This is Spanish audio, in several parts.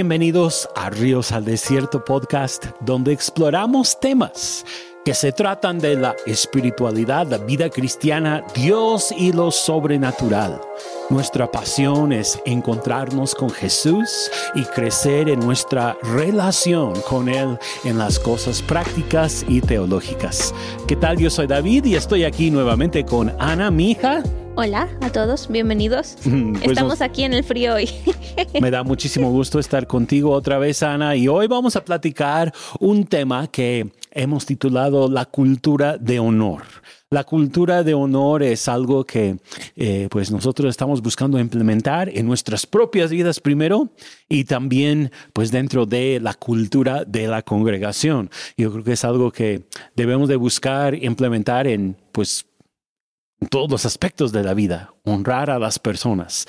Bienvenidos a Ríos al Desierto podcast, donde exploramos temas que se tratan de la espiritualidad, la vida cristiana, Dios y lo sobrenatural. Nuestra pasión es encontrarnos con Jesús y crecer en nuestra relación con Él en las cosas prácticas y teológicas. ¿Qué tal? Yo soy David y estoy aquí nuevamente con Ana, mi hija. Hola a todos, bienvenidos. Pues Estamos aquí en el frío hoy. Me da muchísimo gusto estar contigo otra vez, Ana, y hoy vamos a platicar un tema que hemos titulado La cultura de honor. La cultura de honor es algo que eh, pues nosotros estamos buscando implementar en nuestras propias vidas primero y también pues dentro de la cultura de la congregación. Yo creo que es algo que debemos de buscar implementar en pues todos los aspectos de la vida, honrar a las personas.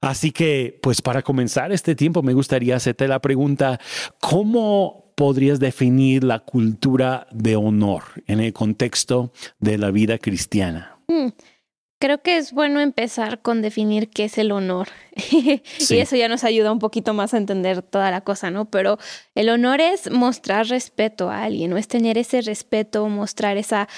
Así que, pues para comenzar este tiempo, me gustaría hacerte la pregunta, ¿cómo podrías definir la cultura de honor en el contexto de la vida cristiana? Mm, creo que es bueno empezar con definir qué es el honor. y eso ya nos ayuda un poquito más a entender toda la cosa, ¿no? Pero el honor es mostrar respeto a alguien, ¿no? Es tener ese respeto, mostrar esa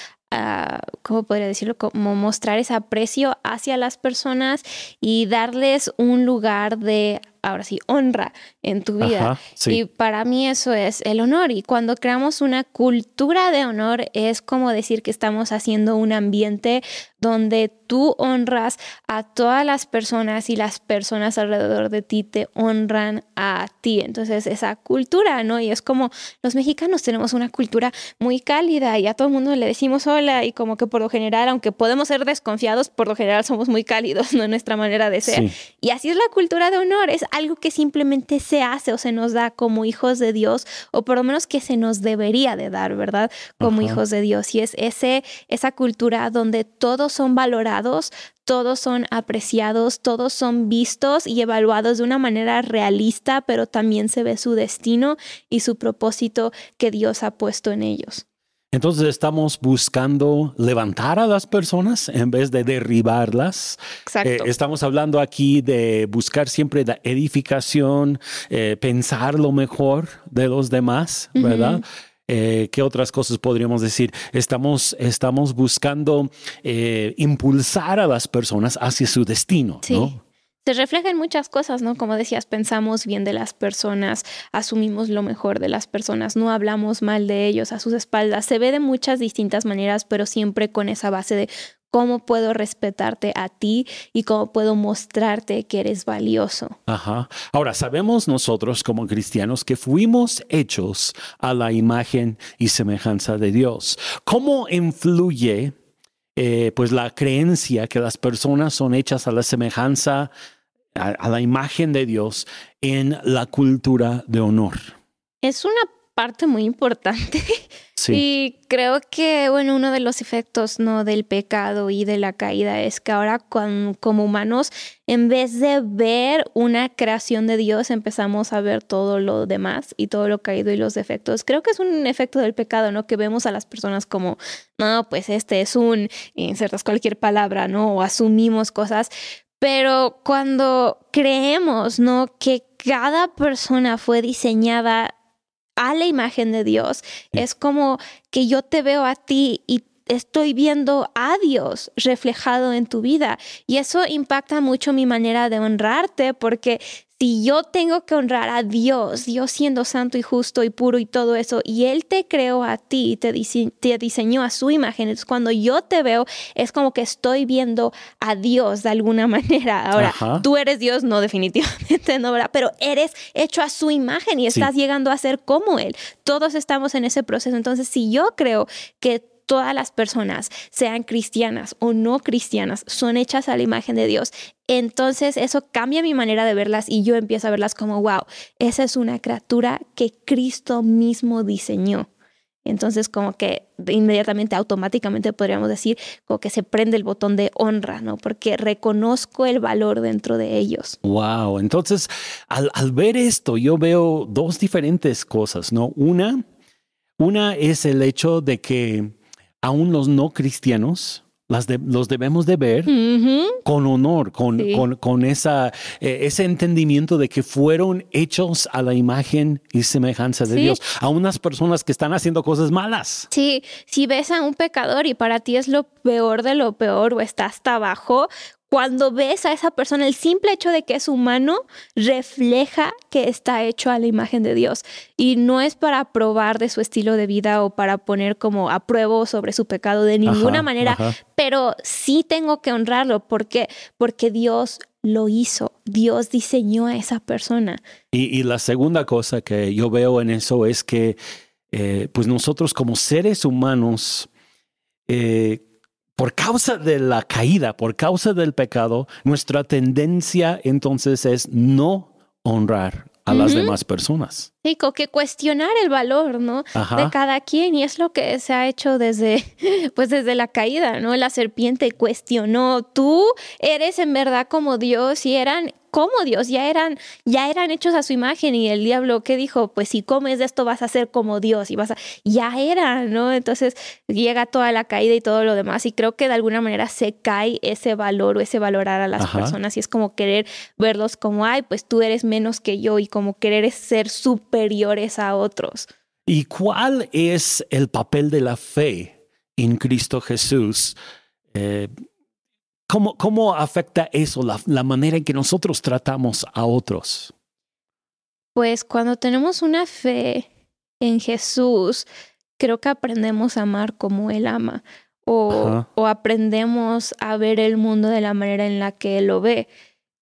¿cómo podría decirlo? Como mostrar ese aprecio hacia las personas y darles un lugar de ahora sí, honra en tu vida. Y para mí eso es el honor. Y cuando creamos una cultura de honor, es como decir que estamos haciendo un ambiente donde tú honras a todas las personas y las personas alrededor de ti te honran a ti. Entonces, esa cultura, ¿no? Y es como los mexicanos tenemos una cultura muy cálida y a todo el mundo le decimos hola y como que por lo general, aunque podemos ser desconfiados, por lo general somos muy cálidos, ¿no? Nuestra manera de ser. Y así es la cultura de honor, es algo que simplemente se hace o se nos da como hijos de Dios, o por lo menos que se nos debería de dar, ¿verdad? Como hijos de Dios. Y es ese, esa cultura donde todos son valorados, todos son apreciados, todos son vistos y evaluados de una manera realista, pero también se ve su destino y su propósito que Dios ha puesto en ellos. Entonces estamos buscando levantar a las personas en vez de derribarlas. Exacto. Eh, estamos hablando aquí de buscar siempre la edificación, eh, pensar lo mejor de los demás, ¿verdad? Eh, ¿Qué otras cosas podríamos decir? Estamos, estamos buscando impulsar a las personas hacia su destino, ¿no? Se refleja en muchas cosas, ¿no? Como decías, pensamos bien de las personas, asumimos lo mejor de las personas, no hablamos mal de ellos a sus espaldas. Se ve de muchas distintas maneras, pero siempre con esa base de cómo puedo respetarte a ti y cómo puedo mostrarte que eres valioso. Ajá. Ahora, sabemos nosotros como cristianos que fuimos hechos a la imagen y semejanza de Dios. ¿Cómo influye eh, pues la creencia que las personas son hechas a la semejanza a, la imagen de Dios en la cultura de honor. Es una parte muy importante. Sí. Y creo que, bueno, uno de los efectos ¿no? del pecado y de la caída es que ahora como humanos, en vez de ver una creación de Dios, empezamos a ver todo lo demás y todo lo caído y los defectos. Creo que es un efecto del pecado, ¿no? Que vemos a las personas como, no, pues este es un, insertas cualquier palabra, ¿no? O asumimos cosas, pero cuando creemos, ¿no? Que cada persona fue diseñada a la imagen de Dios, es como que yo te veo a ti y estoy viendo a Dios reflejado en tu vida. Y eso impacta mucho mi manera de honrarte porque si yo tengo que honrar a Dios, Dios siendo santo y justo y puro y todo eso, y Él te creó a ti y te, diseñó a su imagen, entonces cuando yo te veo es como que estoy viendo a Dios de alguna manera. Ahora, tú eres Dios, no definitivamente, no, ¿verdad? Pero eres hecho a su imagen y estás llegando a ser como Él. Todos estamos en ese proceso. Entonces, si yo creo que todas las personas, sean cristianas o no cristianas, son hechas a la imagen de Dios. Entonces eso cambia mi manera de verlas y yo empiezo a verlas como, wow, esa es una criatura que Cristo mismo diseñó. Entonces como que inmediatamente, automáticamente podríamos decir como que se prende el botón de honra, ¿no? Porque reconozco el valor dentro de ellos. Wow, entonces al, al ver esto yo veo dos diferentes cosas, ¿no? Una, una es el hecho de que aún los no cristianos las los debemos de ver con honor, con, con, esa, eh, ese entendimiento de que fueron hechos a la imagen y semejanza de Dios, a unas personas que están haciendo cosas malas. Sí, si ves a un pecador y para ti es lo peor de lo peor o está hasta abajo, cuando ves a esa persona, el simple hecho de que es humano refleja que está hecho a la imagen de Dios. Y no es para probar de su estilo de vida o para poner como a prueba sobre su pecado de ninguna manera, pero sí tengo que honrarlo. ¿Por qué? Porque Dios lo hizo. Dios diseñó a esa persona. Y, la segunda cosa que yo veo en eso es que, eh, pues nosotros como seres humanos, eh, por causa de la caída, por causa del pecado, nuestra tendencia entonces es no honrar a las demás personas. Sí, que cuestionar el valor, ¿no? De cada quien y es lo que se ha hecho desde, pues desde la caída, ¿no? La serpiente cuestionó, tú eres en verdad como Dios y eran como Dios, ya eran, ya eran hechos a su imagen y el diablo que dijo, pues si comes de esto vas a ser como Dios y vas a, ya eran, ¿no? Entonces llega toda la caída y todo lo demás y creo que de alguna manera se cae ese valor o ese valorar a las personas y es como querer verlos como, ay, pues tú eres menos que yo y como querer ser superiores a otros. ¿Y cuál es el papel de la fe en Cristo Jesús? Eh, ¿Cómo, afecta eso, la, manera en que nosotros tratamos a otros? Pues cuando tenemos una fe en Jesús, creo que aprendemos a amar como Él ama o, o, aprendemos a ver el mundo de la manera en la que Él lo ve.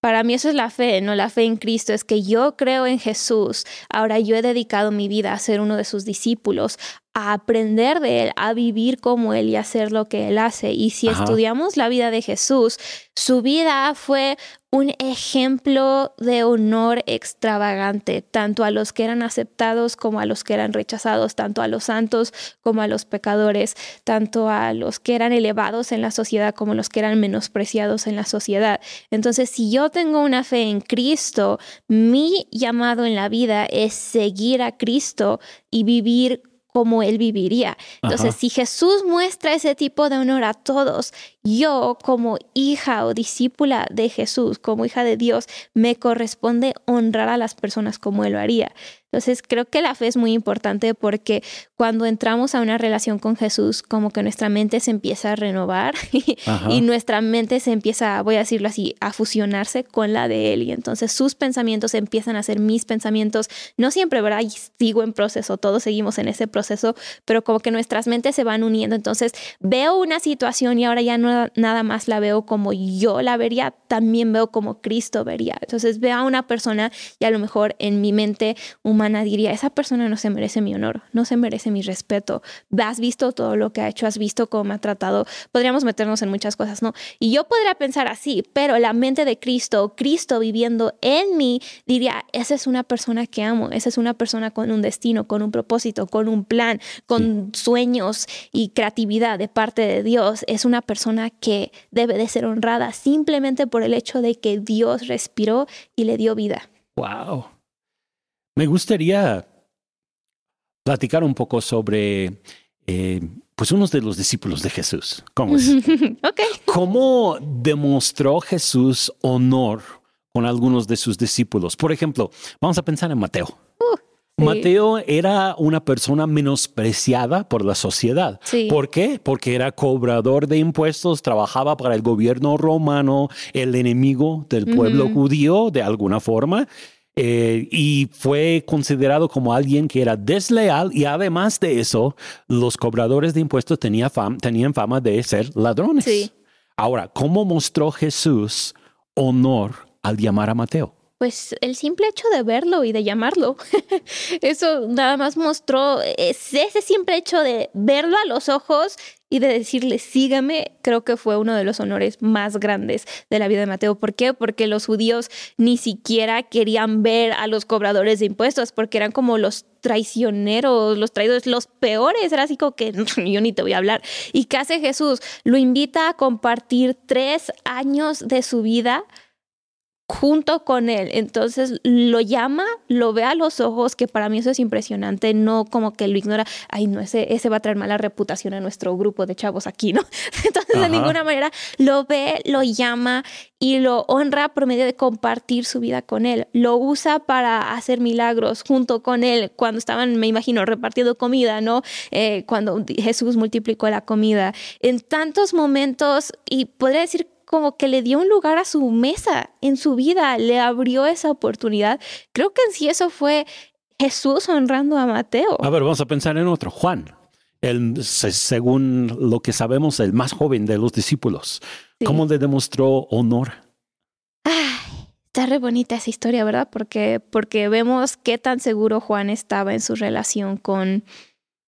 Para mí eso es la fe, no la fe en Cristo, es que yo creo en Jesús. Ahora yo he dedicado mi vida a ser uno de sus discípulos, a aprender de Él, a vivir como Él y hacer lo que Él hace. Y si estudiamos la vida de Jesús, su vida fue un ejemplo de honor extravagante, tanto a los que eran aceptados como a los que eran rechazados, tanto a los santos como a los pecadores, tanto a los que eran elevados en la sociedad como a los que eran menospreciados en la sociedad. Entonces, si yo tengo una fe en Cristo, mi llamado en la vida es seguir a Cristo y vivir como él viviría. Entonces, si Jesús muestra ese tipo de honor a todos, yo como hija o discípula de Jesús, como hija de Dios, me corresponde honrar a las personas como él lo haría. Entonces creo que la fe es muy importante porque cuando entramos a una relación con Jesús, como que nuestra mente se empieza a renovar y, nuestra mente se empieza, voy a decirlo así, a fusionarse con la de Él. Y entonces sus pensamientos empiezan a ser mis pensamientos. No siempre, ¿verdad? sigo en proceso, todos seguimos en ese proceso, pero como que nuestras mentes se van uniendo. Entonces veo una situación y ahora ya no nada más la veo como yo la vería, también veo como Cristo vería. Entonces veo a una persona y a lo mejor en mi mente humana diría, esa persona no se merece mi honor, no se merece mi respeto. Has visto todo lo que ha hecho, has visto cómo me ha tratado. Podríamos meternos en muchas cosas, ¿no? Y yo podría pensar así, pero la mente de Cristo, Cristo viviendo en mí, diría, esa es una persona que amo, esa es una persona con un destino, con un propósito, con un plan, con sueños y creatividad de parte de Dios. Es una persona que debe de ser honrada simplemente por el hecho de que Dios respiró y le dio vida. Wow. Me gustaría platicar un poco sobre eh, pues unos de los discípulos de Jesús. ¿Cómo es? ¿Cómo demostró Jesús honor con algunos de sus discípulos? Por ejemplo, vamos a pensar en Mateo. Mateo era una persona menospreciada por la sociedad. ¿Por qué? Porque era cobrador de impuestos, trabajaba para el gobierno romano, el enemigo del pueblo judío de alguna forma. Eh, y fue considerado como alguien que era desleal y además de eso, los cobradores de impuestos tenían fama de ser ladrones. Ahora, ¿cómo mostró Jesús honor al llamar a Mateo? Pues el simple hecho de verlo y de llamarlo, eso nada más mostró ese simple hecho de verlo a los ojos y de decirle, sígame, creo que fue uno de los honores más grandes de la vida de Mateo. ¿Por qué? Porque los judíos ni siquiera querían ver a los cobradores de impuestos, porque eran como los traicioneros, los traidores, los peores. Era así como que yo ni te voy a hablar. ¿Y qué hace Jesús? Lo invita a compartir tres años de su vida junto con él. Entonces lo llama, lo ve a los ojos, que para mí eso es impresionante, no como que lo ignora, ay no, ese, ese va a traer mala reputación a nuestro grupo de chavos aquí, ¿no? Entonces de ninguna manera lo ve, lo llama y lo honra por medio de compartir su vida con él. Lo usa para hacer milagros junto con él cuando estaban, me imagino, repartiendo comida, ¿no? Eh, cuando Jesús multiplicó la comida. En tantos momentos, y podría decir como que le dio un lugar a su mesa en su vida, le abrió esa oportunidad. Creo que en sí eso fue Jesús honrando a Mateo. A ver, vamos a pensar en otro, Juan. El, según lo que sabemos, el más joven de los discípulos. ¿Cómo le demostró honor? está re bonita esa historia, ¿verdad? Porque, porque vemos qué tan seguro Juan estaba en su relación con,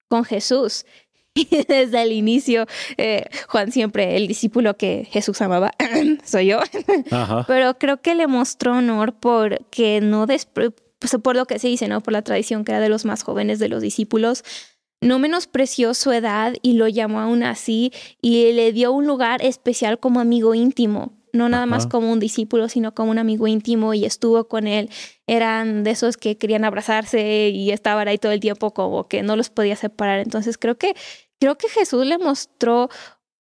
con Jesús. Y desde el inicio, eh, Juan siempre, el discípulo que Jesús amaba, soy yo. Pero creo que le mostró honor porque no, pues, por lo que se dice, ¿no? Por la tradición que era de los más jóvenes de los discípulos, no menospreció su edad y lo llamó aún así y le dio un lugar especial como amigo íntimo no nada más como un discípulo, sino como un amigo íntimo y estuvo con él. Eran de esos que querían abrazarse y estaban ahí todo el tiempo como que no los podía separar. Entonces creo que creo que Jesús le mostró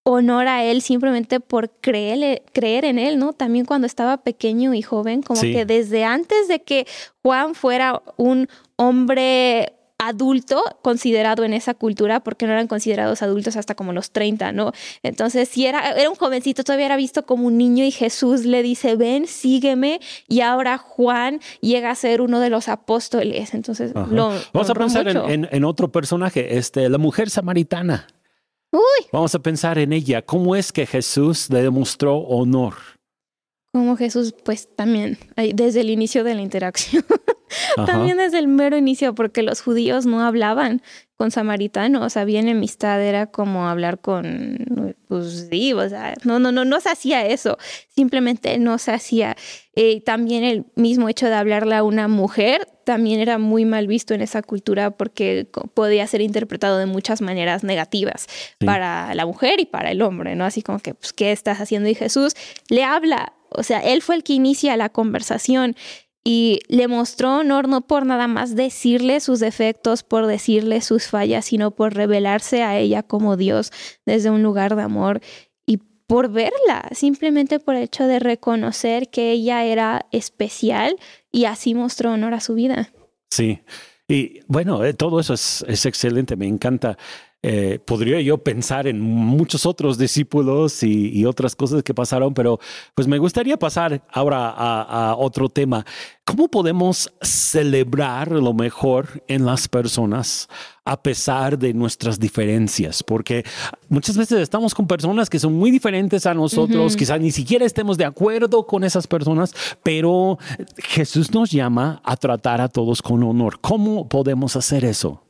honor a él simplemente por creer, creer en él, ¿no? También cuando estaba pequeño y joven, como que desde antes de que Juan fuera un hombre adulto considerado en esa cultura, porque no eran considerados adultos hasta como los 30, ¿no? Entonces, si era, era un jovencito, todavía era visto como un niño y Jesús le dice, ven, sígueme, y ahora Juan llega a ser uno de los apóstoles. Entonces, lo, Vamos a pensar en, en, otro personaje, este, la mujer samaritana. Vamos a pensar en ella. ¿Cómo es que Jesús le demostró honor? Como Jesús, pues también, desde el inicio de la interacción. también desde el mero inicio, porque los judíos no hablaban con samaritanos, o sea, bien amistad era como hablar con, pues sí, o sea, no, no, no, no se hacía eso, simplemente no se hacía. Eh, también el mismo hecho de hablarle a una mujer también era muy mal visto en esa cultura porque podía ser interpretado de muchas maneras negativas para la mujer y para el hombre, ¿no? Así como que, pues, ¿qué estás haciendo? Y Jesús le habla, o sea, él fue el que inicia la conversación y le mostró honor no por nada más decirle sus defectos, por decirle sus fallas, sino por revelarse a ella como Dios desde un lugar de amor y por verla, simplemente por el hecho de reconocer que ella era especial y así mostró honor a su vida. Sí, y bueno, eh, todo eso es, es excelente, me encanta. Eh, podría yo pensar en muchos otros discípulos y, otras cosas que pasaron, pero pues me gustaría pasar ahora a, otro tema. ¿Cómo podemos celebrar lo mejor en las personas a pesar de nuestras diferencias? Porque muchas veces estamos con personas que son muy diferentes a nosotros, quizás ni siquiera estemos de acuerdo con esas personas, pero Jesús nos llama a tratar a todos con honor. ¿Cómo podemos hacer eso?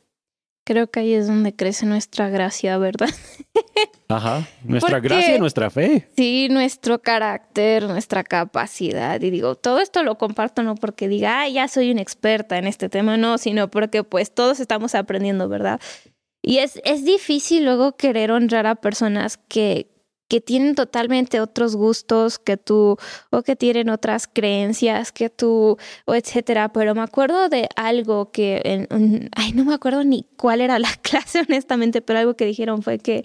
Creo que ahí es donde crece nuestra gracia, ¿verdad? Ajá, nuestra gracia nuestra fe. Sí, nuestro carácter, nuestra capacidad. Y digo, todo esto lo comparto no porque diga, ah, ya soy una experta en este tema, no, sino porque pues todos estamos aprendiendo, ¿verdad? Y es, es difícil luego querer honrar a personas que, que tienen totalmente otros gustos que tú o que tienen otras creencias que tú o etcétera. Pero me acuerdo de algo que, ay, no me acuerdo ni cuál era la clase honestamente, pero algo que dijeron fue que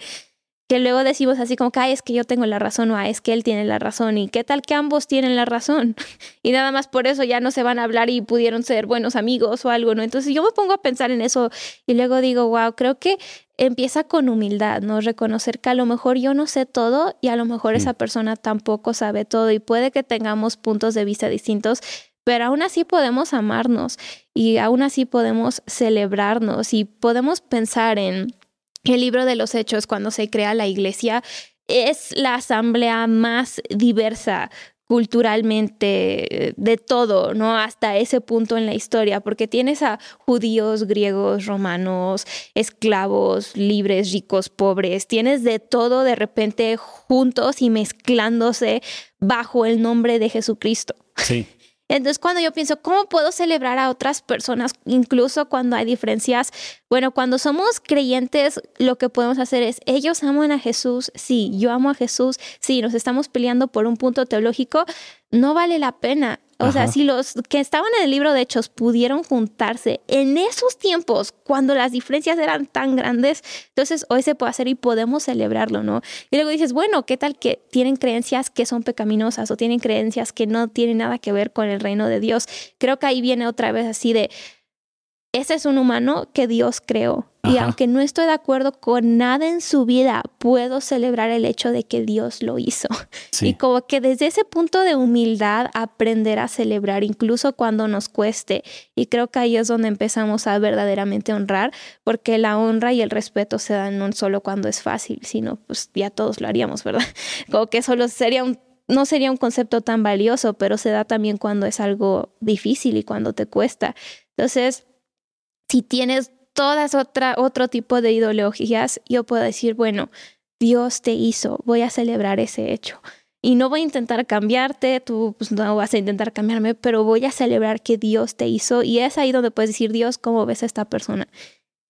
que luego decimos así como que, ay, es que yo tengo la razón o ay, es que él tiene la razón y qué tal que ambos tienen la razón y nada más por eso ya no se van a hablar y pudieron ser buenos amigos o algo, ¿no? Entonces yo me pongo a pensar en eso y luego digo, wow, creo que empieza con humildad, ¿no? Reconocer que a lo mejor yo no sé todo y a lo mejor esa persona tampoco sabe todo y puede que tengamos puntos de vista distintos, pero aún así podemos amarnos y aún así podemos celebrarnos y podemos pensar en el libro de los Hechos, cuando se crea la iglesia, es la asamblea más diversa culturalmente de todo, ¿no? Hasta ese punto en la historia, porque tienes a judíos, griegos, romanos, esclavos, libres, ricos, pobres, tienes de todo de repente juntos y mezclándose bajo el nombre de Jesucristo. Sí. Entonces, cuando yo pienso, ¿cómo puedo celebrar a otras personas, incluso cuando hay diferencias? Bueno, cuando somos creyentes, lo que podemos hacer es, ellos aman a Jesús, sí, yo amo a Jesús, sí, nos estamos peleando por un punto teológico, no vale la pena. O sea, si los que estaban en el libro de Hechos pudieron juntarse en esos tiempos, cuando las diferencias eran tan grandes, entonces hoy se puede hacer y podemos celebrarlo, ¿no? Y luego dices, bueno, ¿qué tal que tienen creencias que son pecaminosas o tienen creencias que no tienen nada que ver con el reino de Dios? Creo que ahí viene otra vez así de, ese es un humano que Dios creó. Y aunque no estoy de acuerdo con nada en su vida, puedo celebrar el hecho de que Dios lo hizo. Y como que desde ese punto de humildad aprender a celebrar, incluso cuando nos cueste. Y creo que ahí es donde empezamos a verdaderamente honrar, porque la honra y el respeto se dan no solo cuando es fácil, sino pues ya todos lo haríamos, ¿verdad? Como que solo sería un no sería un concepto tan valioso, pero se da también cuando es algo difícil y cuando te cuesta. Entonces, si tienes todas otra, otro tipo de ideologías, yo puedo decir, bueno, Dios te hizo, voy a celebrar ese hecho. Y no voy a intentar cambiarte, tú pues, no vas a intentar cambiarme, pero voy a celebrar que Dios te hizo. Y es ahí donde puedes decir, Dios, ¿cómo ves a esta persona?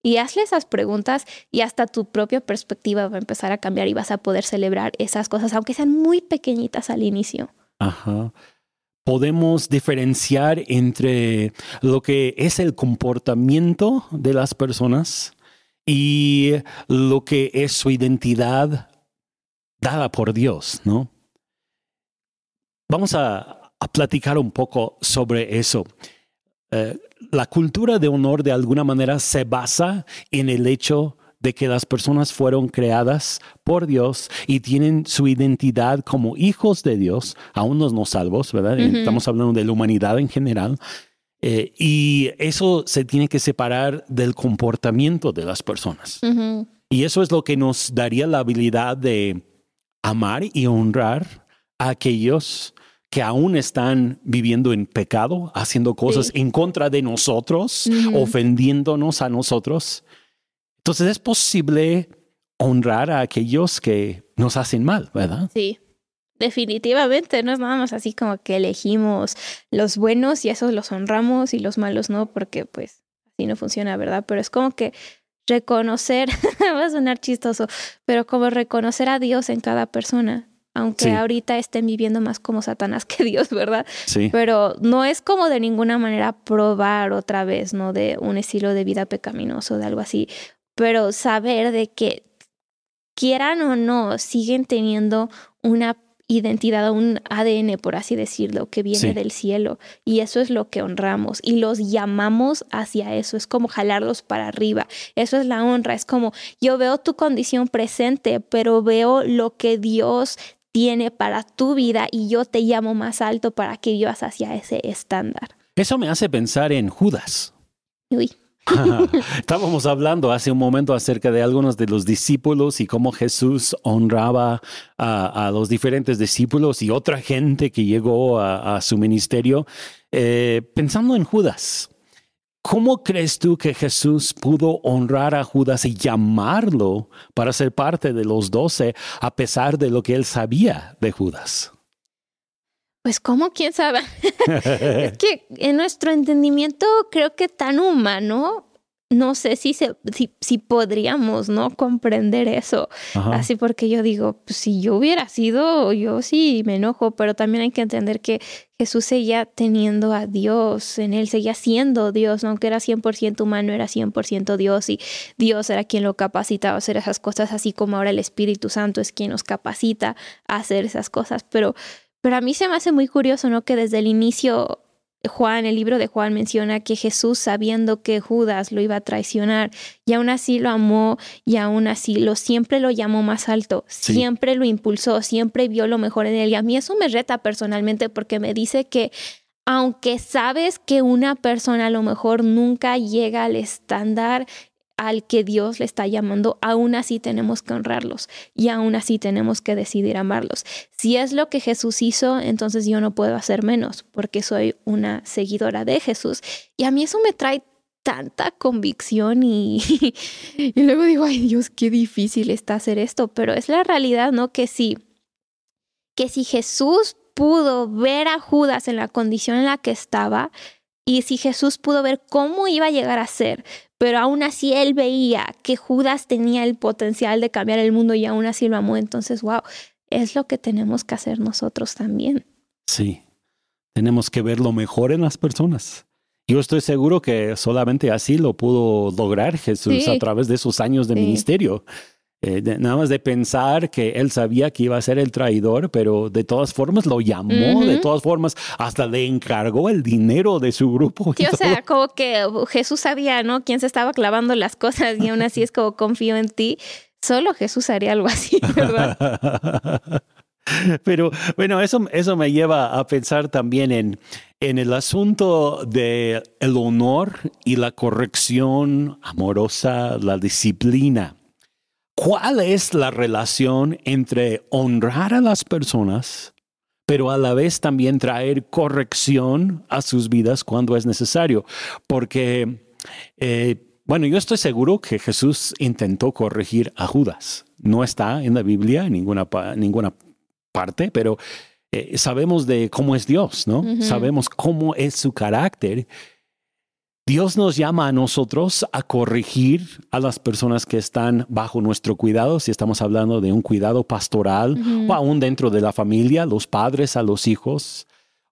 Y hazle esas preguntas y hasta tu propia perspectiva va a empezar a cambiar y vas a poder celebrar esas cosas, aunque sean muy pequeñitas al inicio. Ajá podemos diferenciar entre lo que es el comportamiento de las personas y lo que es su identidad dada por Dios, ¿no? Vamos a, platicar un poco sobre eso. Eh, la cultura de honor de alguna manera se basa en el hecho de que las personas fueron creadas por Dios y tienen su identidad como hijos de Dios, aún no, no salvos, ¿verdad? Estamos hablando de la humanidad en general. Eh, y eso se tiene que separar del comportamiento de las personas. Y eso es lo que nos daría la habilidad de amar y honrar a aquellos que aún están viviendo en pecado, haciendo cosas en contra de nosotros, ofendiéndonos a nosotros. Entonces es posible honrar a aquellos que nos hacen mal, ¿verdad? Sí. Definitivamente, no es nada más así como que elegimos los buenos y esos los honramos y los malos no, porque pues así no funciona, ¿verdad? Pero es como que reconocer, va a sonar chistoso, pero como reconocer a Dios en cada persona, aunque ahorita estén viviendo más como Satanás que Dios, ¿verdad? Sí. Pero no es como de ninguna manera probar otra vez, ¿no? De un estilo de vida pecaminoso, de algo así pero saber de que quieran o no, siguen teniendo una identidad, un ADN, por así decirlo, que viene del cielo. Y eso es lo que honramos y los llamamos hacia eso. Es como jalarlos para arriba. Eso es la honra. Es como yo veo tu condición presente, pero veo lo que Dios tiene para tu vida y yo te llamo más alto para que vivas hacia ese estándar. Eso me hace pensar en Judas. Uy. Estábamos hablando hace un momento acerca de algunos de los discípulos y cómo Jesús honraba a, los diferentes discípulos y otra gente que llegó a, su ministerio. Eh, pensando en Judas, ¿cómo crees tú que Jesús pudo honrar a Judas y llamarlo para ser parte de los doce a pesar de lo que él sabía de Judas? Pues cómo, quién sabe. es que en nuestro entendimiento creo que tan humano, no sé si, se, si, podríamos, ¿no? Comprender eso. Así porque yo digo, pues si yo hubiera sido, yo sí me enojo, pero también hay que entender que Jesús seguía teniendo a Dios, en él seguía siendo Dios, aunque era 100% humano, era 100% Dios y Dios era quien lo capacitaba a hacer esas cosas, así como ahora el Espíritu Santo es quien nos capacita a hacer esas cosas, pero pero a mí se me hace muy curioso, ¿no? Que desde el inicio Juan, el libro de Juan menciona que Jesús, sabiendo que Judas lo iba a traicionar, y aún así lo amó, y aún así lo siempre lo llamó más alto, siempre lo impulsó, siempre vio lo mejor en él. Y a mí eso me reta personalmente porque me dice que aunque sabes que una persona a lo mejor nunca llega al estándar al que Dios le está llamando, aún así tenemos que honrarlos y aún así tenemos que decidir amarlos. Si es lo que Jesús hizo, entonces yo no puedo hacer menos porque soy una seguidora de Jesús. Y a mí eso me trae tanta convicción y, luego digo, ay Dios, qué difícil está hacer esto, pero es la realidad, ¿no? Que sí, que si Jesús pudo ver a Judas en la condición en la que estaba y si Jesús pudo ver cómo iba a llegar a ser, pero aún así él veía que Judas tenía el potencial de cambiar el mundo y aún así lo amó, entonces, wow, es lo que tenemos que hacer nosotros también. Sí, tenemos que ver lo mejor en las personas. Yo estoy seguro que solamente así lo pudo lograr Jesús a través de sus años de ministerio. Eh, nada más de pensar que él sabía que iba a ser el traidor, pero de todas formas lo llamó, de todas formas hasta le encargó el dinero de su grupo. o sea, como que Jesús sabía, ¿no? Quién se estaba clavando las cosas y aún así es como confío en ti. Solo Jesús haría algo así, ¿verdad? Pero bueno, eso, eso me lleva a pensar también en, en el asunto de el honor y la corrección amorosa, la disciplina. ¿Cuál es la relación entre honrar a las personas, pero a la vez también traer corrección a sus vidas cuando es necesario? Porque, eh, bueno, yo estoy seguro que Jesús intentó corregir a Judas. No está en la Biblia en ninguna, ninguna parte, pero eh, sabemos de cómo es Dios, ¿no? Sabemos cómo es su carácter Dios nos llama a nosotros a corregir a las personas que están bajo nuestro cuidado, si estamos hablando de un cuidado pastoral o aún dentro de la familia, los padres a los hijos.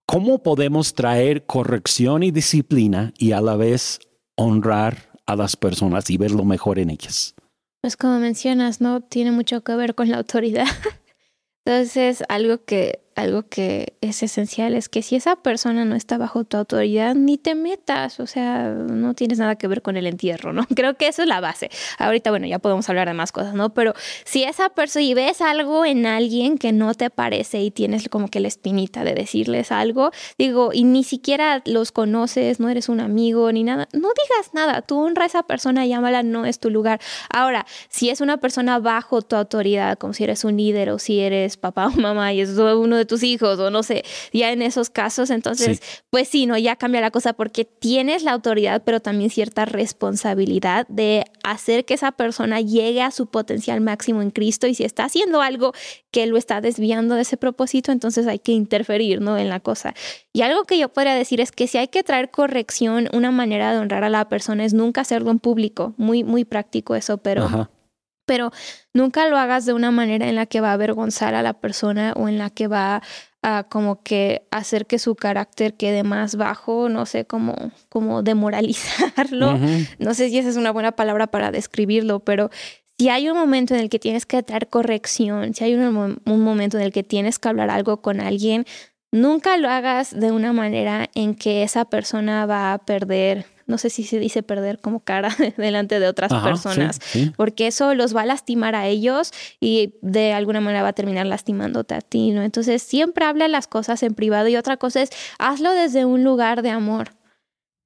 ¿Cómo podemos traer corrección y disciplina y a la vez honrar a las personas y ver lo mejor en ellas? Pues como mencionas, ¿no? Tiene mucho que ver con la autoridad. Entonces, algo que algo que es esencial es que si esa persona no está bajo tu autoridad, ni te metas, o sea, no tienes nada que ver con el entierro, ¿no? Creo que eso es la base. Ahorita, bueno, ya podemos hablar de más cosas, ¿no? Pero si esa persona y ves algo en alguien que no te parece y tienes como que la espinita de decirles algo, digo, y ni siquiera los conoces, no eres un amigo ni nada, no digas nada, tú honra a esa persona, llámala, no es tu lugar. Ahora, si es una persona bajo tu autoridad, como si eres un líder o si eres papá o mamá y es uno de tus hijos o no sé, ya en esos casos, entonces, pues sí, no, ya cambia la cosa porque tienes la autoridad, pero también cierta responsabilidad de hacer que esa persona llegue a su potencial máximo en Cristo y si está haciendo algo que lo está desviando de ese propósito, entonces hay que interferir, ¿no? En la cosa. Y algo que yo podría decir es que si hay que traer corrección, una manera de honrar a la persona es nunca hacerlo en público, muy, muy práctico eso, pero pero nunca lo hagas de una manera en la que va a avergonzar a la persona o en la que va a como que hacer que su carácter quede más bajo, no sé, como, como demoralizarlo. No sé si esa es una buena palabra para describirlo, pero si hay un momento en el que tienes que traer corrección, si hay un, un momento en el que tienes que hablar algo con alguien, nunca lo hagas de una manera en que esa persona va a perder no sé si se dice perder como cara delante de otras personas, porque eso los va a lastimar a ellos y de alguna manera va a terminar lastimándote a ti, ¿no? Entonces siempre habla las cosas en privado y otra cosa es hazlo desde un lugar de amor.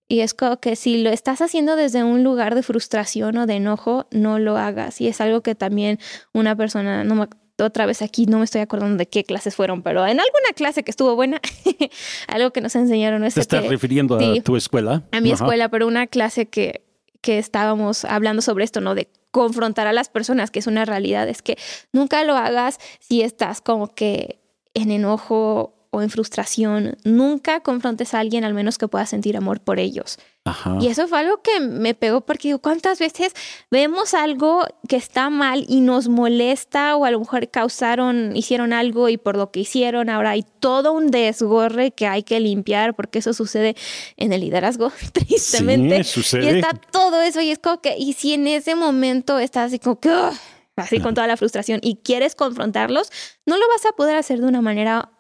Y es como que si lo estás haciendo desde un lugar de frustración o de enojo, no lo hagas. Y es algo que también una persona, no otra vez aquí, no me estoy acordando de qué clases fueron, pero en alguna clase que estuvo buena, algo que nos enseñaron es... ¿Te estás refiriendo a tu escuela? A mi escuela, pero una clase que, que estábamos hablando sobre esto, ¿no? De confrontar a las personas, que es una realidad, es que nunca lo hagas si estás como que en enojo o en frustración, nunca confrontes a alguien al menos que pueda sentir amor por ellos. Y eso fue algo que me pegó porque digo, ¿cuántas veces vemos algo que está mal y nos molesta o a lo mejor causaron, hicieron algo y por lo que hicieron ahora hay todo un desgorre que hay que limpiar porque eso sucede en el liderazgo, tristemente. sucede. Y está todo eso y es como que, y si en ese momento estás así como que... así con toda la frustración y quieres confrontarlos, no lo vas a poder hacer de una manera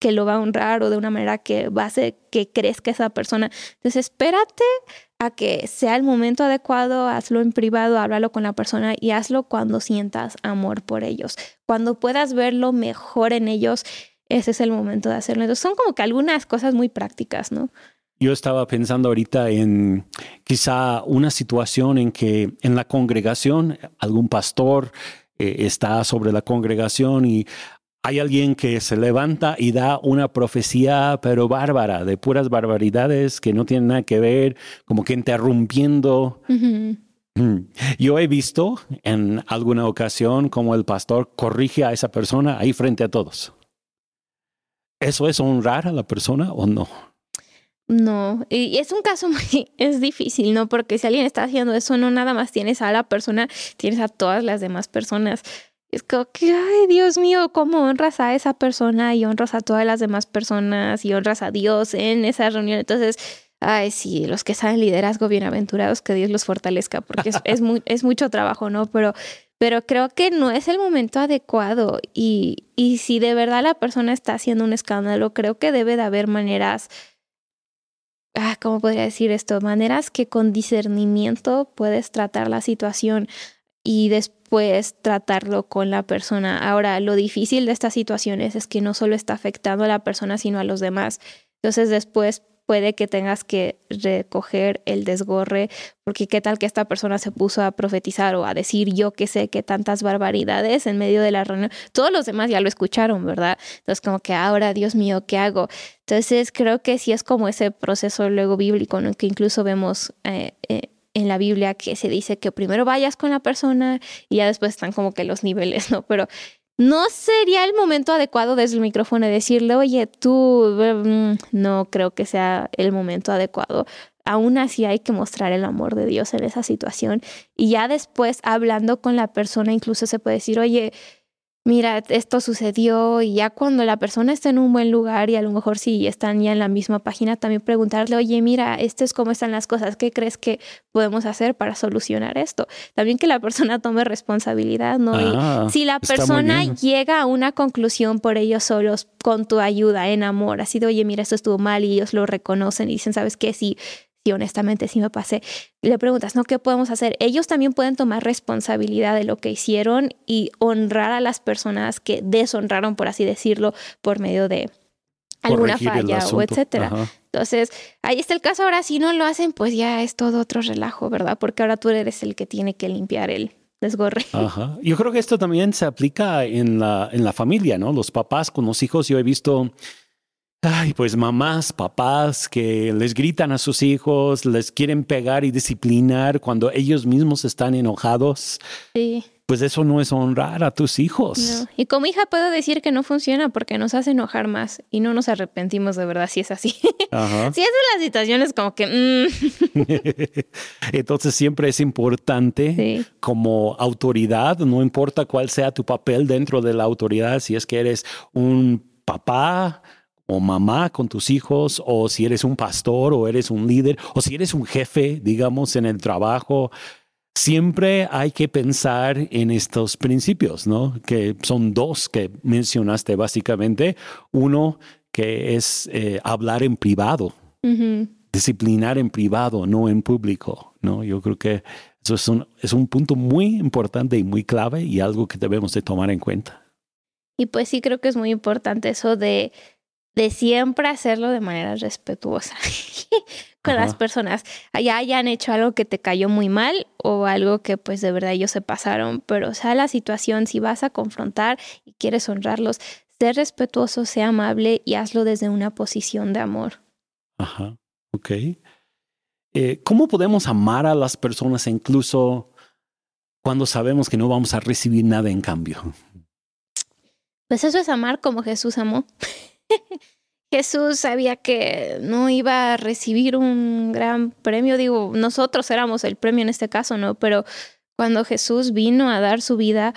que lo va a honrar o de una manera que va a hacer que crezca esa persona. Entonces, espérate a que sea el momento adecuado, hazlo en privado, háblalo con la persona y hazlo cuando sientas amor por ellos. Cuando puedas ver lo mejor en ellos, ese es el momento de hacerlo. Entonces, son como que algunas cosas muy prácticas, ¿no? Yo estaba pensando ahorita en quizá una situación en que en la congregación algún pastor eh, está sobre la congregación y hay alguien que se levanta y da una profecía, pero bárbara, de puras barbaridades que no tienen nada que ver, como que interrumpiendo. Mm. Yo he visto en alguna ocasión como el pastor corrige a esa persona ahí frente a todos. ¿Eso es honrar a la persona o no? No, y es un caso muy, es difícil, ¿no? Porque si alguien está haciendo eso, no nada más tienes a la persona, tienes a todas las demás personas. Es como que, ay, Dios mío, ¿cómo honras a esa persona y honras a todas las demás personas y honras a Dios en esa reunión? Entonces, ay, sí, los que saben liderazgo, bienaventurados, que Dios los fortalezca, porque es, es, mucho trabajo, ¿no? Pero, pero creo que no es el momento adecuado y, y si de verdad la persona está haciendo un escándalo, creo que debe de haber maneras ah, ¿cómo podría decir esto? Maneras que con discernimiento puedes tratar la situación y después tratarlo con la persona. Ahora, lo difícil de estas situaciones es que no solo está afectando a la persona, sino a los demás. Entonces, después puede que tengas que recoger el desgorre, porque qué tal que esta persona se puso a profetizar o a decir yo que sé que tantas barbaridades en medio de la reunión. Todos los demás ya lo escucharon, ¿verdad? Entonces como que ahora, Dios mío, ¿qué hago? Entonces creo que sí es como ese proceso luego bíblico, ¿no? que incluso vemos eh, eh, en la Biblia que se dice que primero vayas con la persona y ya después están como que los niveles, ¿no? Pero no sería el momento adecuado desde el micrófono de decirle, oye, tú, mm, no creo que sea el momento adecuado. Aún así hay que mostrar el amor de Dios en esa situación. Y ya después, hablando con la persona, incluso se puede decir, oye, mira, esto sucedió y ya cuando la persona está en un buen lugar y a lo mejor si están ya en la misma página, también preguntarle, oye, mira, esto es cómo están las cosas, ¿qué crees que podemos hacer para solucionar esto? También que la persona tome responsabilidad, ¿no? y ah, si la persona llega a una conclusión por ellos solos con tu ayuda en amor, así de, oye, mira, esto estuvo mal y ellos lo reconocen y dicen, ¿sabes qué? Sí, honestamente sí me pasé, le preguntas, ¿no? ¿Qué podemos hacer? Ellos también pueden tomar responsabilidad de lo que hicieron y honrar a las personas que deshonraron, por así decirlo, por medio de alguna falla o etcétera. Entonces, ahí está el caso. Ahora, si no lo hacen, pues ya es todo otro relajo, ¿verdad? Porque ahora tú eres el que tiene que limpiar el desgorre. Ajá. Yo creo que esto también se aplica en la, en la familia, ¿no? Los papás con los hijos. Yo he visto Ay, pues mamás, papás que les gritan a sus hijos, les quieren pegar y disciplinar cuando ellos mismos están enojados. Sí. Pues eso no es honrar a tus hijos. No. Y como hija puedo decir que no funciona porque nos hace enojar más y no nos arrepentimos de verdad si es así. Ajá. si es de las situaciones como que... Mm. Entonces siempre es importante como autoridad, no importa cuál sea tu papel dentro de la autoridad, si es que eres un papá, o mamá con tus hijos, o si eres un pastor o eres un líder, o si eres un jefe, digamos, en el trabajo, siempre hay que pensar en estos principios, ¿no? Que son dos que mencionaste básicamente. Uno que es eh, hablar en privado, disciplinar en privado, no en público, ¿no? Yo creo que eso es un, es un punto muy importante y muy clave y algo que debemos de tomar en cuenta. Y pues sí creo que es muy importante eso de de siempre hacerlo de manera respetuosa con las personas. Allá hayan hecho algo que te cayó muy mal o algo que pues de verdad ellos se pasaron, pero o sea la situación, si vas a confrontar y quieres honrarlos, sé respetuoso, sé amable y hazlo desde una posición de amor. Ajá, ok. Eh, ¿Cómo podemos amar a las personas incluso cuando sabemos que no vamos a recibir nada en cambio? Pues eso es amar como Jesús amó. Jesús sabía que no iba a recibir un gran premio, digo, nosotros éramos el premio en este caso, ¿no? Pero cuando Jesús vino a dar su vida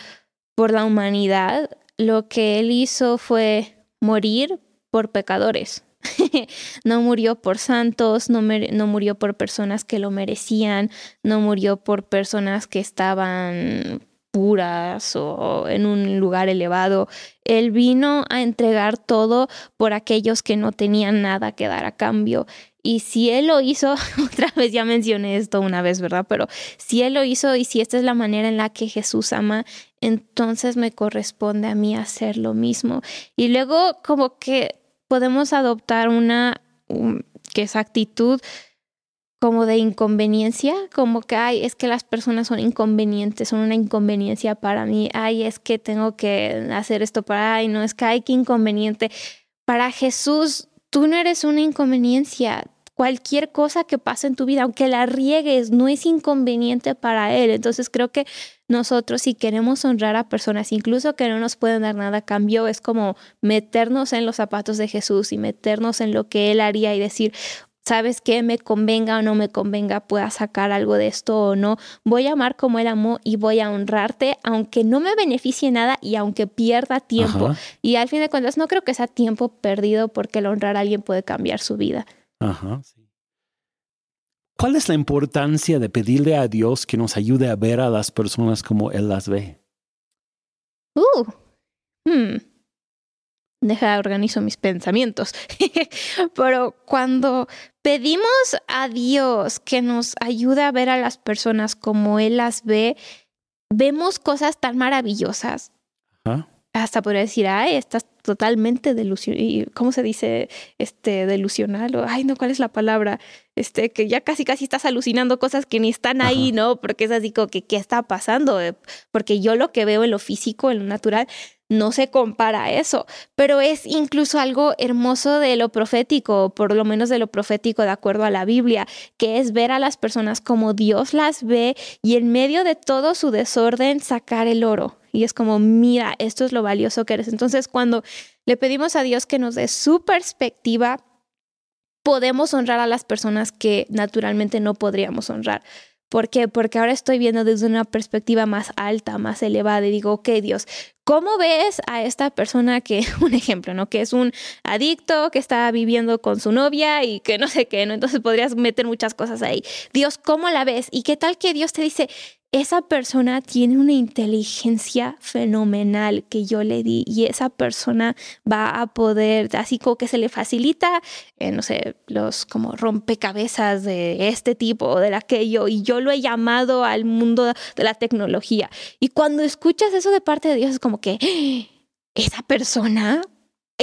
por la humanidad, lo que él hizo fue morir por pecadores. no murió por santos, no, no, murió por personas que lo merecían, no murió por personas que estaban puras o en un lugar elevado. Él vino a entregar todo por aquellos que no tenían nada que dar a cambio. Y si Él lo hizo, otra vez ya mencioné esto una vez, ¿verdad? Pero si Él lo hizo y si esta es la manera en la que Jesús ama, entonces me corresponde a mí hacer lo mismo. Y luego como que podemos adoptar una, que esa actitud como de inconveniencia, como que, ay, es que las personas son inconvenientes, son una inconveniencia para mí, ay, es que tengo que hacer esto para, ay, no, es que, ay, qué inconveniente. Para Jesús, tú no eres una inconveniencia. cualquier cosa que pase en tu vida, aunque la riegues, no es inconveniente para Él. Entonces creo que nosotros si queremos honrar a personas, incluso que no nos pueden dar nada cambio, es como meternos en los zapatos de Jesús y meternos en lo que Él haría y decir, sabes que me convenga o no me convenga, pueda sacar algo de esto o no. Voy a amar como él amó y voy a honrarte, aunque no me beneficie nada y aunque pierda tiempo. Y al fin de cuentas, no creo que sea tiempo perdido porque el honrar a alguien puede cambiar su vida. Ajá, ¿Cuál es la importancia de pedirle a Dios que nos ayude a ver a las personas como Él las ve? Uh, hmm. Deja, organizo mis pensamientos. Pero cuando pedimos a Dios que nos ayude a ver a las personas como Él las ve, vemos cosas tan maravillosas. Hasta podría decir, ay, estás totalmente delusional. ¿Cómo se dice? Este, delusional. O, ay, no, ¿cuál es la palabra? Este, que ya casi, casi estás alucinando cosas que ni están ahí, ¿no? Porque es así como que, ¿qué está pasando? Porque yo lo que veo en lo físico, en lo natural, no se compara a eso, pero es incluso algo hermoso de lo profético, por lo menos de lo profético de acuerdo a la Biblia, que es ver a las personas como Dios las ve y en medio de todo su desorden sacar el oro. Y es como, mira, esto es lo valioso que eres. Entonces, cuando le pedimos a Dios que nos dé su perspectiva, podemos honrar a las personas que naturalmente no podríamos honrar. ¿Por qué? Porque ahora estoy viendo desde una perspectiva más alta, más elevada y digo, ok Dios, ¿cómo ves a esta persona que, un ejemplo, ¿no? Que es un adicto, que está viviendo con su novia y que no sé qué, ¿no? Entonces podrías meter muchas cosas ahí. Dios, ¿cómo la ves? ¿Y qué tal que Dios te dice, esa persona tiene una inteligencia fenomenal que yo le di y esa persona va a poder, así como que se le facilita, eh, no sé, los como rompecabezas de este tipo o de aquello y yo lo he llamado al mundo de la tecnología. Y cuando escuchas eso de parte de Dios es como que ¡Ah! esa persona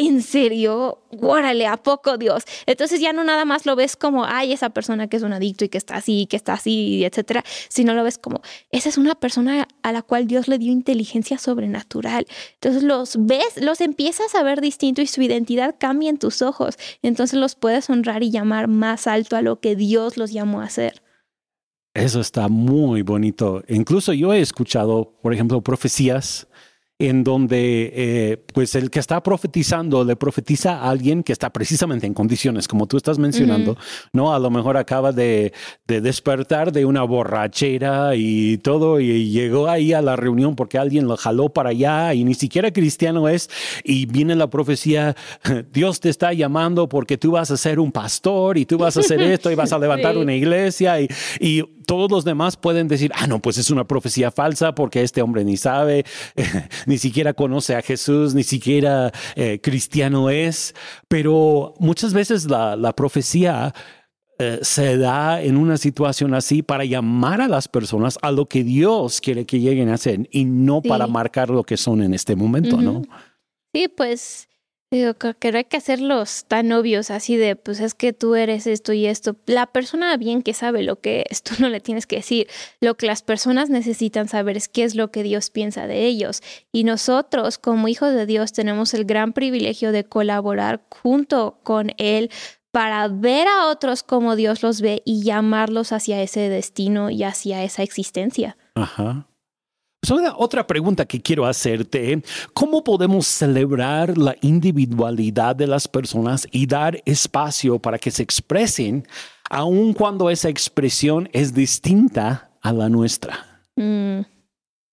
en serio, órale, ¿a poco Dios? Entonces ya no nada más lo ves como, ay, esa persona que es un adicto y que está así, que está así, etcétera, sino lo ves como, esa es una persona a la cual Dios le dio inteligencia sobrenatural. Entonces los ves, los empiezas a ver distinto y su identidad cambia en tus ojos. Entonces los puedes honrar y llamar más alto a lo que Dios los llamó a hacer. Eso está muy bonito. Incluso yo he escuchado, por ejemplo, profecías en donde eh, pues el que está profetizando le profetiza a alguien que está precisamente en condiciones como tú estás mencionando, ¿no? A lo mejor acaba de, de, despertar de una borrachera y todo y llegó ahí a la reunión porque alguien lo jaló para allá y ni siquiera cristiano es y viene la profecía, Dios te está llamando porque tú vas a ser un pastor y tú vas a hacer esto y vas a levantar una iglesia y, y todos los demás pueden decir, ah, no, pues es una profecía falsa porque este hombre ni sabe, ni siquiera conoce a Jesús, ni siquiera eh, cristiano es, pero muchas veces la, profecía eh, se da en una situación así para llamar a las personas a lo que Dios quiere que lleguen a ser y no para marcar lo que son en este momento, ¿no? Sí, pues Digo, que hay que hacerlos tan obvios así de, pues es que tú eres esto y esto. La persona bien que sabe lo que es, tú no le tienes que decir. Lo que las personas necesitan saber es qué es lo que Dios piensa de ellos. Y nosotros, como hijos de Dios, tenemos el gran privilegio de colaborar junto con Él para ver a otros como Dios los ve y llamarlos hacia ese destino y hacia esa existencia. Ajá. Otra pregunta que quiero hacerte, ¿cómo podemos celebrar la individualidad de las personas y dar espacio para que se expresen, aun cuando esa expresión es distinta a la nuestra? Mm,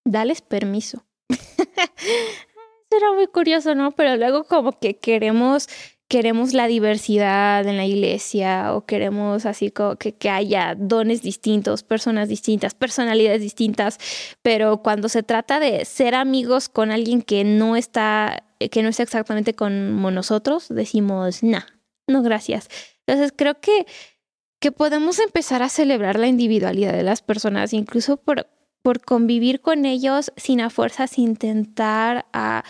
dales permiso. Será muy curioso, ¿no? Pero luego como que queremos queremos la diversidad en la iglesia o queremos así como que, que, haya dones distintos, personas distintas, personalidades distintas, pero cuando se trata de ser amigos con alguien que no está, que no está exactamente como nosotros, decimos, no, no gracias. Entonces creo que, que podemos empezar a celebrar la individualidad de las personas, incluso por, por convivir con ellos sin a fuerzas intentar a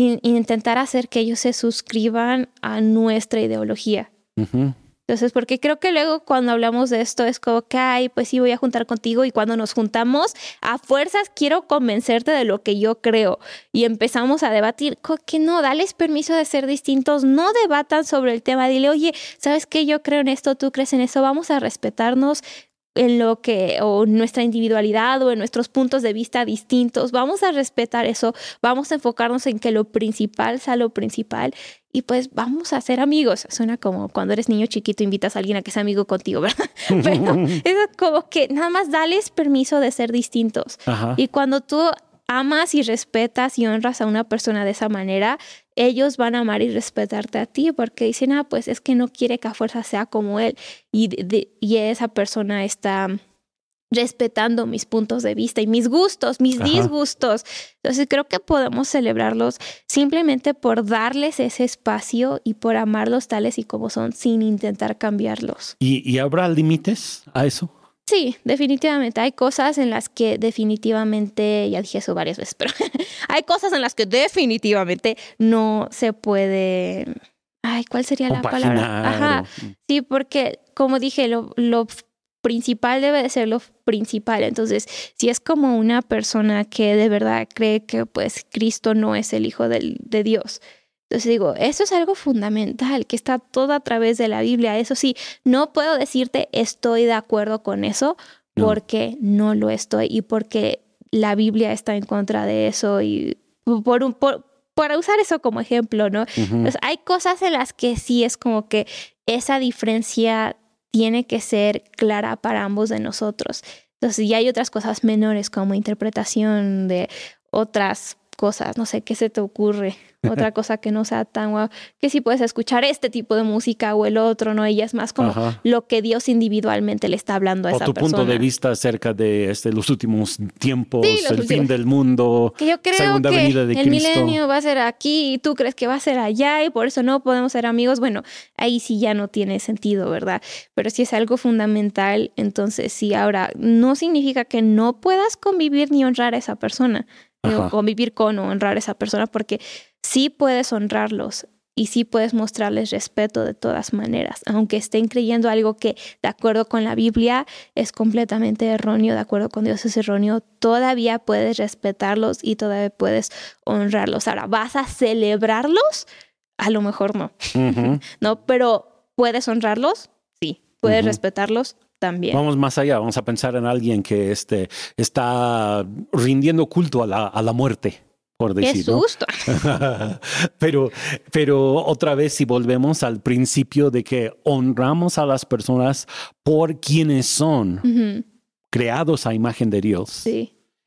sin intentar hacer que ellos se suscriban a nuestra ideología. Entonces, porque creo que luego cuando hablamos de esto es como que, ay, pues sí, voy a juntar contigo y cuando nos juntamos, a fuerzas quiero convencerte de lo que yo creo y empezamos a debatir, que no, dales permiso de ser distintos, no debatan sobre el tema, dile, oye, ¿sabes qué? Yo creo en esto, tú crees en eso, vamos a respetarnos, en lo que, o nuestra individualidad o en nuestros puntos de vista distintos. Vamos a respetar eso, vamos a enfocarnos en que lo principal sea lo principal y pues vamos a ser amigos. Suena como cuando eres niño chiquito invitas a alguien a que sea amigo contigo, ¿verdad? Pero es como que nada más dales permiso de ser distintos. Y cuando tú amas y respetas y honras a una persona de esa manera, ellos van a amar y respetarte a ti porque dicen, ah, pues es que no quiere que a fuerza sea como él y, y esa persona está respetando mis puntos de vista y mis gustos, mis disgustos. Entonces creo que podemos celebrarlos simplemente por darles ese espacio y por amarlos tales y como son sin intentar cambiarlos. ¿Y, y habrá límites a eso? Sí, definitivamente. Hay cosas en las que definitivamente, ya dije eso varias veces, pero hay cosas en las que definitivamente no se puede. Ay, ¿cuál sería la palabra? Ajá. Sí, porque como dije, lo, lo principal debe de ser lo principal. Entonces, si es como una persona que de verdad cree que pues Cristo no es el Hijo de Dios, entonces digo, eso es algo fundamental, que está todo a través de la Biblia. Eso sí, no puedo decirte estoy de acuerdo con eso porque no lo estoy y porque la Biblia está en contra de eso y por un, por, para usar eso como ejemplo, ¿no? Entonces, hay cosas en las que sí es como que esa diferencia tiene que ser clara para ambos de nosotros. Entonces, ya hay otras cosas menores como interpretación de otras cosas, no sé, ¿qué se te ocurre? Otra cosa que no sea tan guau, que si puedes escuchar este tipo de música o el otro, ¿no? Ella es más como lo que Dios individualmente le está hablando a esa persona. O tu punto de vista acerca de este, los últimos tiempos, el fin del mundo, que yo creo segunda que venida de el milenio va a ser aquí y tú crees que va a ser allá y por eso no podemos ser amigos. Bueno, ahí sí ya no tiene sentido, ¿verdad? Pero si es algo fundamental, entonces sí, ahora no significa que no puedas convivir ni honrar a esa persona convivir con o honrar a esa persona, porque sí puedes honrarlos y sí puedes mostrarles respeto de todas maneras, aunque estén creyendo algo que de acuerdo con la Biblia es completamente erróneo, de acuerdo con Dios es erróneo, todavía puedes respetarlos y todavía puedes honrarlos. Ahora, ¿vas a celebrarlos? A lo mejor no, ¿no? Pero ¿puedes honrarlos? Sí. ¿Puedes respetarlos? también. Vamos más allá, vamos a pensar en alguien que este, está rindiendo culto a la, a la muerte. Por decir, Qué susto. pero, pero otra vez, si volvemos al principio de que honramos a las personas por quienes son, creados a imagen de Dios.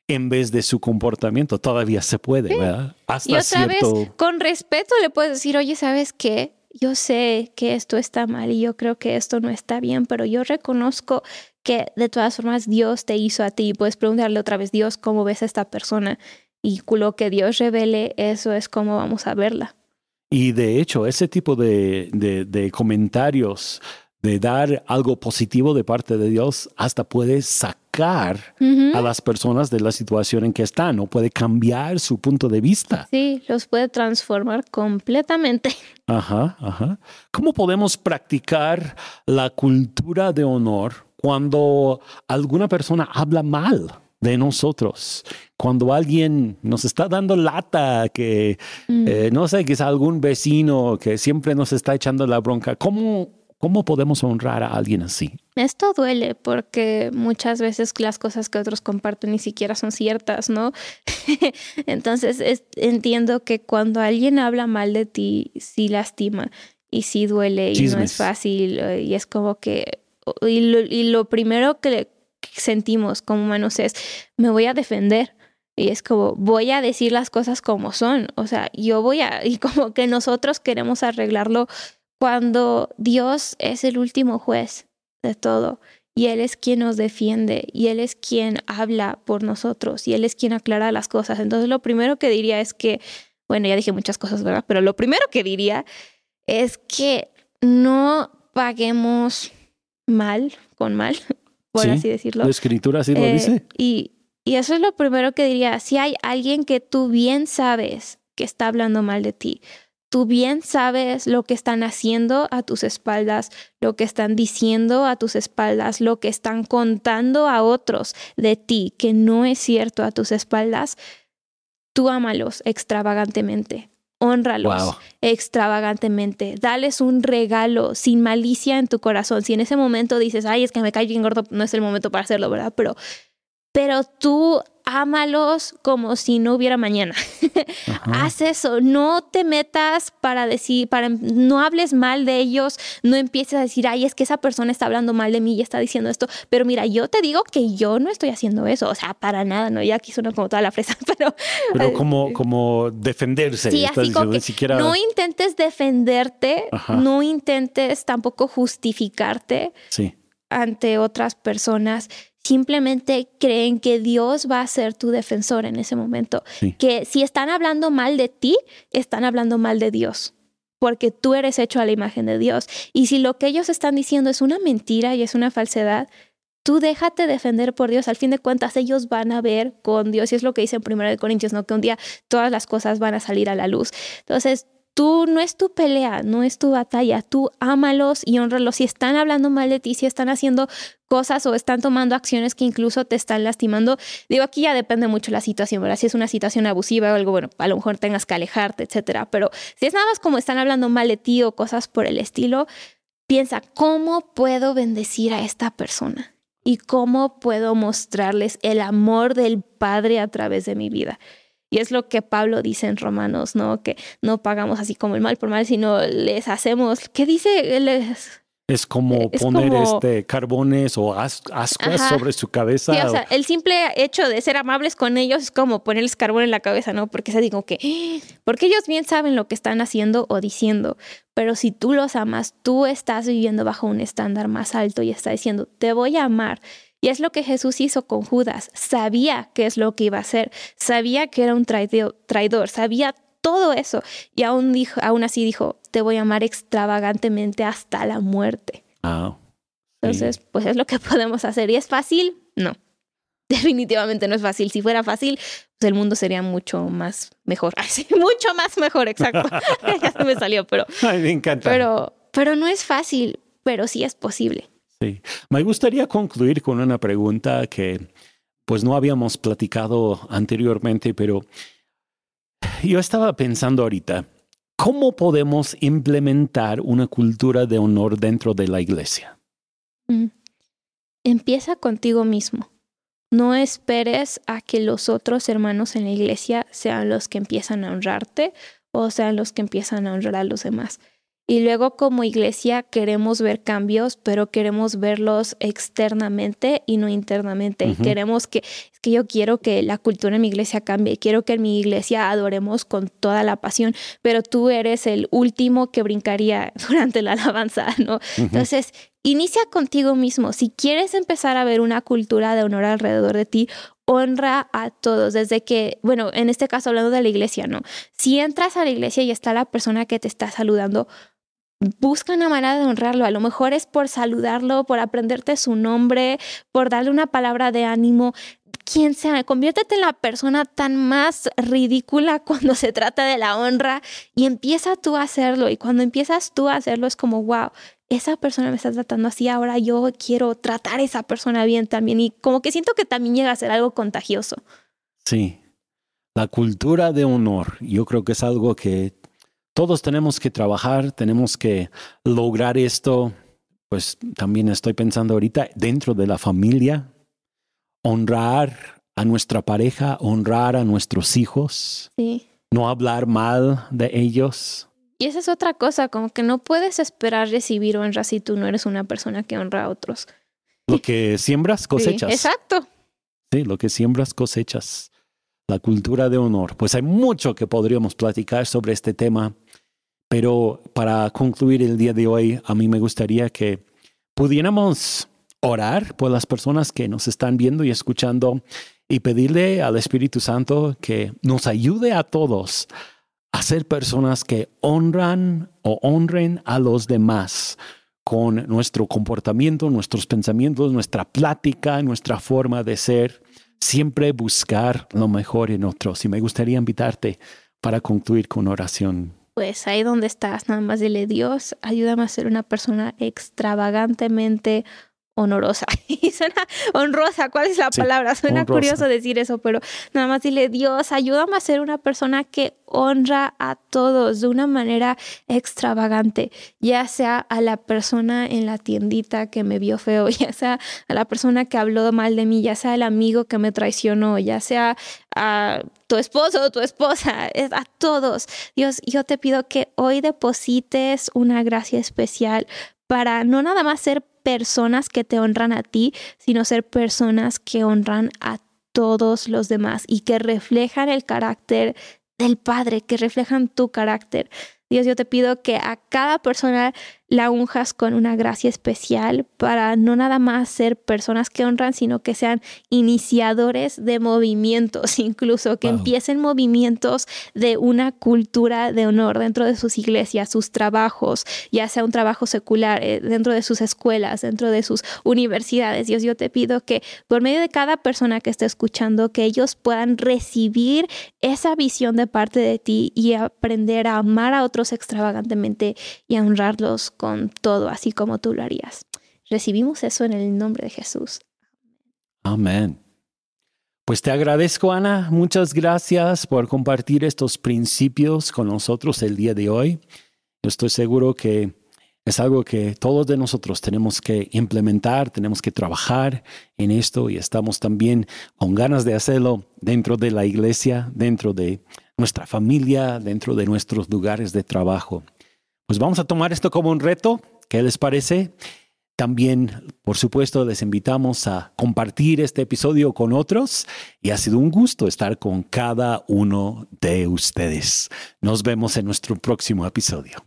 en vez de su comportamiento. Todavía se puede, ¿verdad? Hasta y otra vez, con respeto le puedes decir, oye, ¿sabes qué? yo sé que esto está mal y yo creo que esto no está bien, pero yo reconozco que de todas formas Dios te hizo a ti y puedes preguntarle otra vez, Dios, ¿cómo ves a esta persona? Y lo que Dios revele, eso es cómo vamos a verla. Y de hecho, ese tipo de, de comentarios de dar algo positivo de parte de Dios, hasta puede sacar a las personas de la situación en que están o puede cambiar su punto de vista. Sí, los puede transformar completamente. Ajá, ajá. ¿Cómo podemos practicar la cultura de honor cuando alguna persona habla mal? De nosotros. Cuando alguien nos está dando lata, que mm. eh, no sé, que es algún vecino que siempre nos está echando la bronca, ¿cómo ¿Cómo podemos honrar a alguien así? Esto duele porque muchas veces las cosas que otros comparten ni siquiera son ciertas, ¿no? Entonces entiendo que cuando alguien habla mal de ti, sí lastima y sí duele y no es fácil eh, y es como que... Y lo, primero que sentimos como humanos es, me voy a defender. Y es como, voy a decir las cosas como son. O sea, yo voy a, y como que nosotros queremos arreglarlo cuando Dios es el último juez de todo y Él es quien nos defiende y Él es quien habla por nosotros y Él es quien aclara las cosas. Entonces lo primero que diría es que, bueno, ya dije muchas cosas, ¿verdad? Pero lo primero que diría es que no paguemos mal con mal, por así decirlo. La escritura así lo eh, dice. Y, y eso es lo primero que diría. Si hay alguien que tú bien sabes que está hablando mal de ti, tú bien sabes lo que están haciendo a tus espaldas, lo que están diciendo a tus espaldas, lo que están contando a otros de ti que no es cierto a tus espaldas, tú ámalos extravagantemente. Honralos extravagantemente. Dales un regalo sin malicia en tu corazón. Si en ese momento dices, ay, es que me cae bien gordo, no es el momento para hacerlo, ¿verdad? Pero, pero tú ámalos como si no hubiera mañana. Haz eso, no te metas para decir, para no hables mal de ellos, no empieces a decir, ay, es que esa persona está hablando mal de mí y está diciendo esto, pero mira, yo te digo que yo no estoy haciendo eso, o sea, para nada, ¿no? Ya aquí suena como toda la fresa, pero... Pero como, como defenderse. Sí, así como que no intentes defenderte, no intentes tampoco justificarte ante otras personas simplemente creen que Dios va a ser tu defensor en ese momento. Que si están hablando mal de ti, están hablando mal de Dios, porque tú eres hecho a la imagen de Dios. Y si lo que ellos están diciendo es una mentira y es una falsedad, tú déjate defender por Dios. Al fin de cuentas, ellos van a ver con Dios. Y es lo que dice en 1 Corintios, ¿no? Que un día todas las cosas van a salir a la luz. Entonces, Tú no es tu pelea, no es tu batalla, tú ámalos y honralos. Si están hablando mal de ti, si están haciendo cosas o están tomando acciones que incluso te están lastimando, digo, aquí ya depende mucho la situación, ¿verdad? Si es una situación abusiva o algo, bueno, a lo mejor tengas que alejarte, etcétera. Pero si es nada más como están hablando mal de ti o cosas por el estilo, piensa, ¿cómo puedo bendecir a esta persona? ¿Y cómo puedo mostrarles el amor del Padre a través de mi vida? Y es lo que Pablo dice en Romanos, ¿no? Que no pagamos así como el mal por mal, sino les hacemos, ¿qué dice? Les, es como poner este carbones o ascuas sobre su cabeza. Sí, o, sea, el simple hecho de ser amables con ellos es como ponerles carbón en la cabeza, ¿no? Porque se digo que, porque ellos bien saben lo que están haciendo o diciendo, pero si tú los amas, tú estás viviendo bajo un estándar más alto y está diciendo, te voy a amar y es lo que Jesús hizo con Judas. Sabía qué es lo que iba a hacer, sabía que era un traidor, sabía todo eso. Y aún, dijo, aún así dijo, te voy a amar extravagantemente hasta la muerte. Entonces, pues es lo que podemos hacer. ¿Y es fácil? No. Definitivamente no es fácil. Si fuera fácil, pues el mundo sería mucho más mejor. mucho más mejor, exacto. ya se me salió, pero. Ay, me encanta. Pero, pero no es fácil, pero sí es posible. Me gustaría concluir con una pregunta que pues no habíamos platicado anteriormente, pero yo estaba pensando ahorita, ¿cómo podemos implementar una cultura de honor dentro de la iglesia? Mm. Empieza contigo mismo. No esperes a que los otros hermanos en la iglesia sean los que empiezan a honrarte o sean los que empiezan a honrar a los demás. Y luego como iglesia queremos ver cambios, pero queremos verlos externamente y no internamente. Y queremos que, es que yo quiero que la cultura en mi iglesia cambie, quiero que en mi iglesia adoremos con toda la pasión, pero tú eres el último que brincaría durante la alabanza, ¿no? Entonces, inicia contigo mismo. Si quieres empezar a ver una cultura de honor alrededor de ti, honra a todos, desde que, bueno, en este caso hablando de la iglesia, ¿no? Si entras a la iglesia y está la persona que te está saludando, busca una manera de honrarlo. A lo mejor es por saludarlo, por aprenderte su nombre, por darle una palabra de ánimo. Quien sea, conviértete en la persona tan más ridícula cuando se trata de la honra y empieza tú a hacerlo. Y cuando empiezas tú a hacerlo es como, wow, esa persona me está tratando así, ahora yo quiero tratar a esa persona bien también. Y como que siento que también llega a ser algo contagioso. Sí, la cultura de honor, yo creo que es algo que todos tenemos que trabajar, tenemos que lograr esto. Pues también estoy pensando ahorita dentro de la familia, honrar a nuestra pareja, honrar a nuestros hijos, no hablar mal de ellos. Y esa es otra cosa, como que no puedes esperar recibir honra si tú no eres una persona que honra a otros. Lo que siembras cosechas. exacto. Sí, lo que siembras cosechas. La cultura de honor. Pues hay mucho que podríamos platicar sobre este tema. Pero para concluir el día de hoy, a mí me gustaría que pudiéramos orar por las personas que nos están viendo y escuchando y pedirle al Espíritu Santo que nos ayude a todos a ser personas que honran o honren a los demás con nuestro comportamiento, nuestros pensamientos, nuestra plática, nuestra forma de ser, siempre buscar lo mejor en otros. Y me gustaría invitarte para concluir con oración. Pues ahí donde estás, nada más dile, Dios, ayúdame a ser una persona extravagantemente honorosa. Y suena honrosa, ¿cuál es la palabra? Suena curioso decir eso, pero nada más dile, Dios, ayúdame a ser una persona que honra a todos de una manera extravagante, ya sea a la persona en la tiendita que me vio feo, ya sea a la persona que habló mal de mí, ya sea el amigo que me traicionó, ya sea a tu esposo o tu esposa, a todos. Dios, yo te pido que hoy deposites una gracia especial para no nada más ser personas que te honran a ti, sino ser personas que honran a todos los demás y que reflejan el carácter del Padre, que reflejan tu carácter. Dios, yo te pido que a cada persona la unjas con una gracia especial para no nada más ser personas que honran, sino que sean iniciadores de movimientos, incluso que empiecen movimientos de una cultura de honor dentro de sus iglesias, sus trabajos, ya sea un trabajo secular, eh, dentro de sus escuelas, dentro de sus universidades. Dios, yo te pido que por medio de cada persona que esté escuchando, que ellos puedan recibir esa visión de parte de ti y aprender a amar a otros extravagantemente y a honrarlos con todo, así como tú lo harías. Recibimos eso en el nombre de Jesús. Amén. Pues te agradezco, Ana. Muchas gracias por compartir estos principios con nosotros el día de hoy. Yo estoy seguro que es algo que todos de nosotros tenemos que implementar, tenemos que trabajar en esto y estamos también con ganas de hacerlo dentro de la iglesia, dentro de nuestra familia, dentro de nuestros lugares de trabajo. Pues vamos a tomar esto como un reto. ¿Qué les parece? También, por supuesto, les invitamos a compartir este episodio con otros y ha sido un gusto estar con cada uno de ustedes. Nos vemos en nuestro próximo episodio.